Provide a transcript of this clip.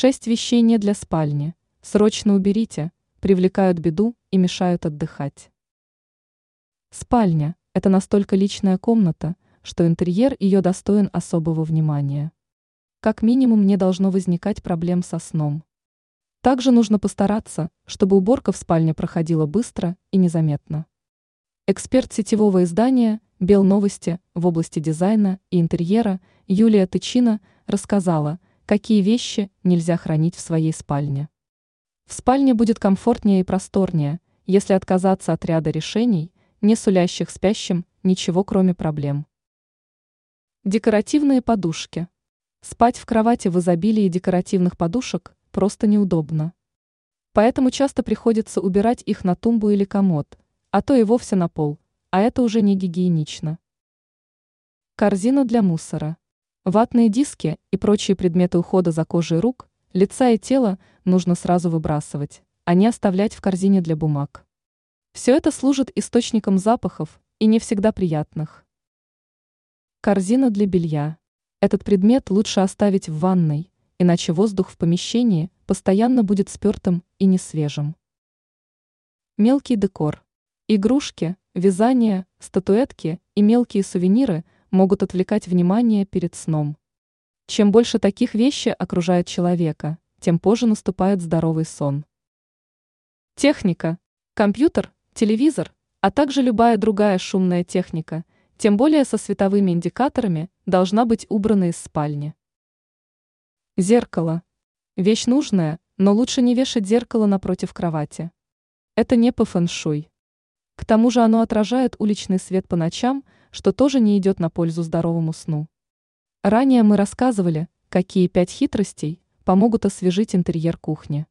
Шесть вещей не для спальни. Срочно уберите, привлекают беду и мешают отдыхать. Спальня – это настолько личная комната, что интерьер ее достоин особого внимания. Как минимум не должно возникать проблем со сном. Также нужно постараться, чтобы уборка в спальне проходила быстро и незаметно. Эксперт сетевого издания «Бел новости» в области дизайна и интерьера Юлия Тычина рассказала, какие вещи нельзя хранить в своей спальне. В спальне будет комфортнее и просторнее, если отказаться от ряда решений, не сулящих спящим ничего кроме проблем. Декоративные подушки. Спать в кровати в изобилии декоративных подушек просто неудобно. Поэтому часто приходится убирать их на тумбу или комод, а то и вовсе на пол, а это уже не гигиенично. Корзина для мусора. Ватные диски и прочие предметы ухода за кожей рук, лица и тела нужно сразу выбрасывать, а не оставлять в корзине для бумаг. Все это служит источником запахов и не всегда приятных. Корзина для белья. Этот предмет лучше оставить в ванной, иначе воздух в помещении постоянно будет спертым и несвежим. Мелкий декор. Игрушки, вязание, статуэтки и мелкие сувениры могут отвлекать внимание перед сном. Чем больше таких вещей окружает человека, тем позже наступает здоровый сон. Техника. Компьютер, телевизор, а также любая другая шумная техника, тем более со световыми индикаторами, должна быть убрана из спальни. Зеркало. Вещь нужная, но лучше не вешать зеркало напротив кровати. Это не по фэншуй. К тому же оно отражает уличный свет по ночам, что тоже не идет на пользу здоровому сну. Ранее мы рассказывали, какие пять хитростей помогут освежить интерьер кухни.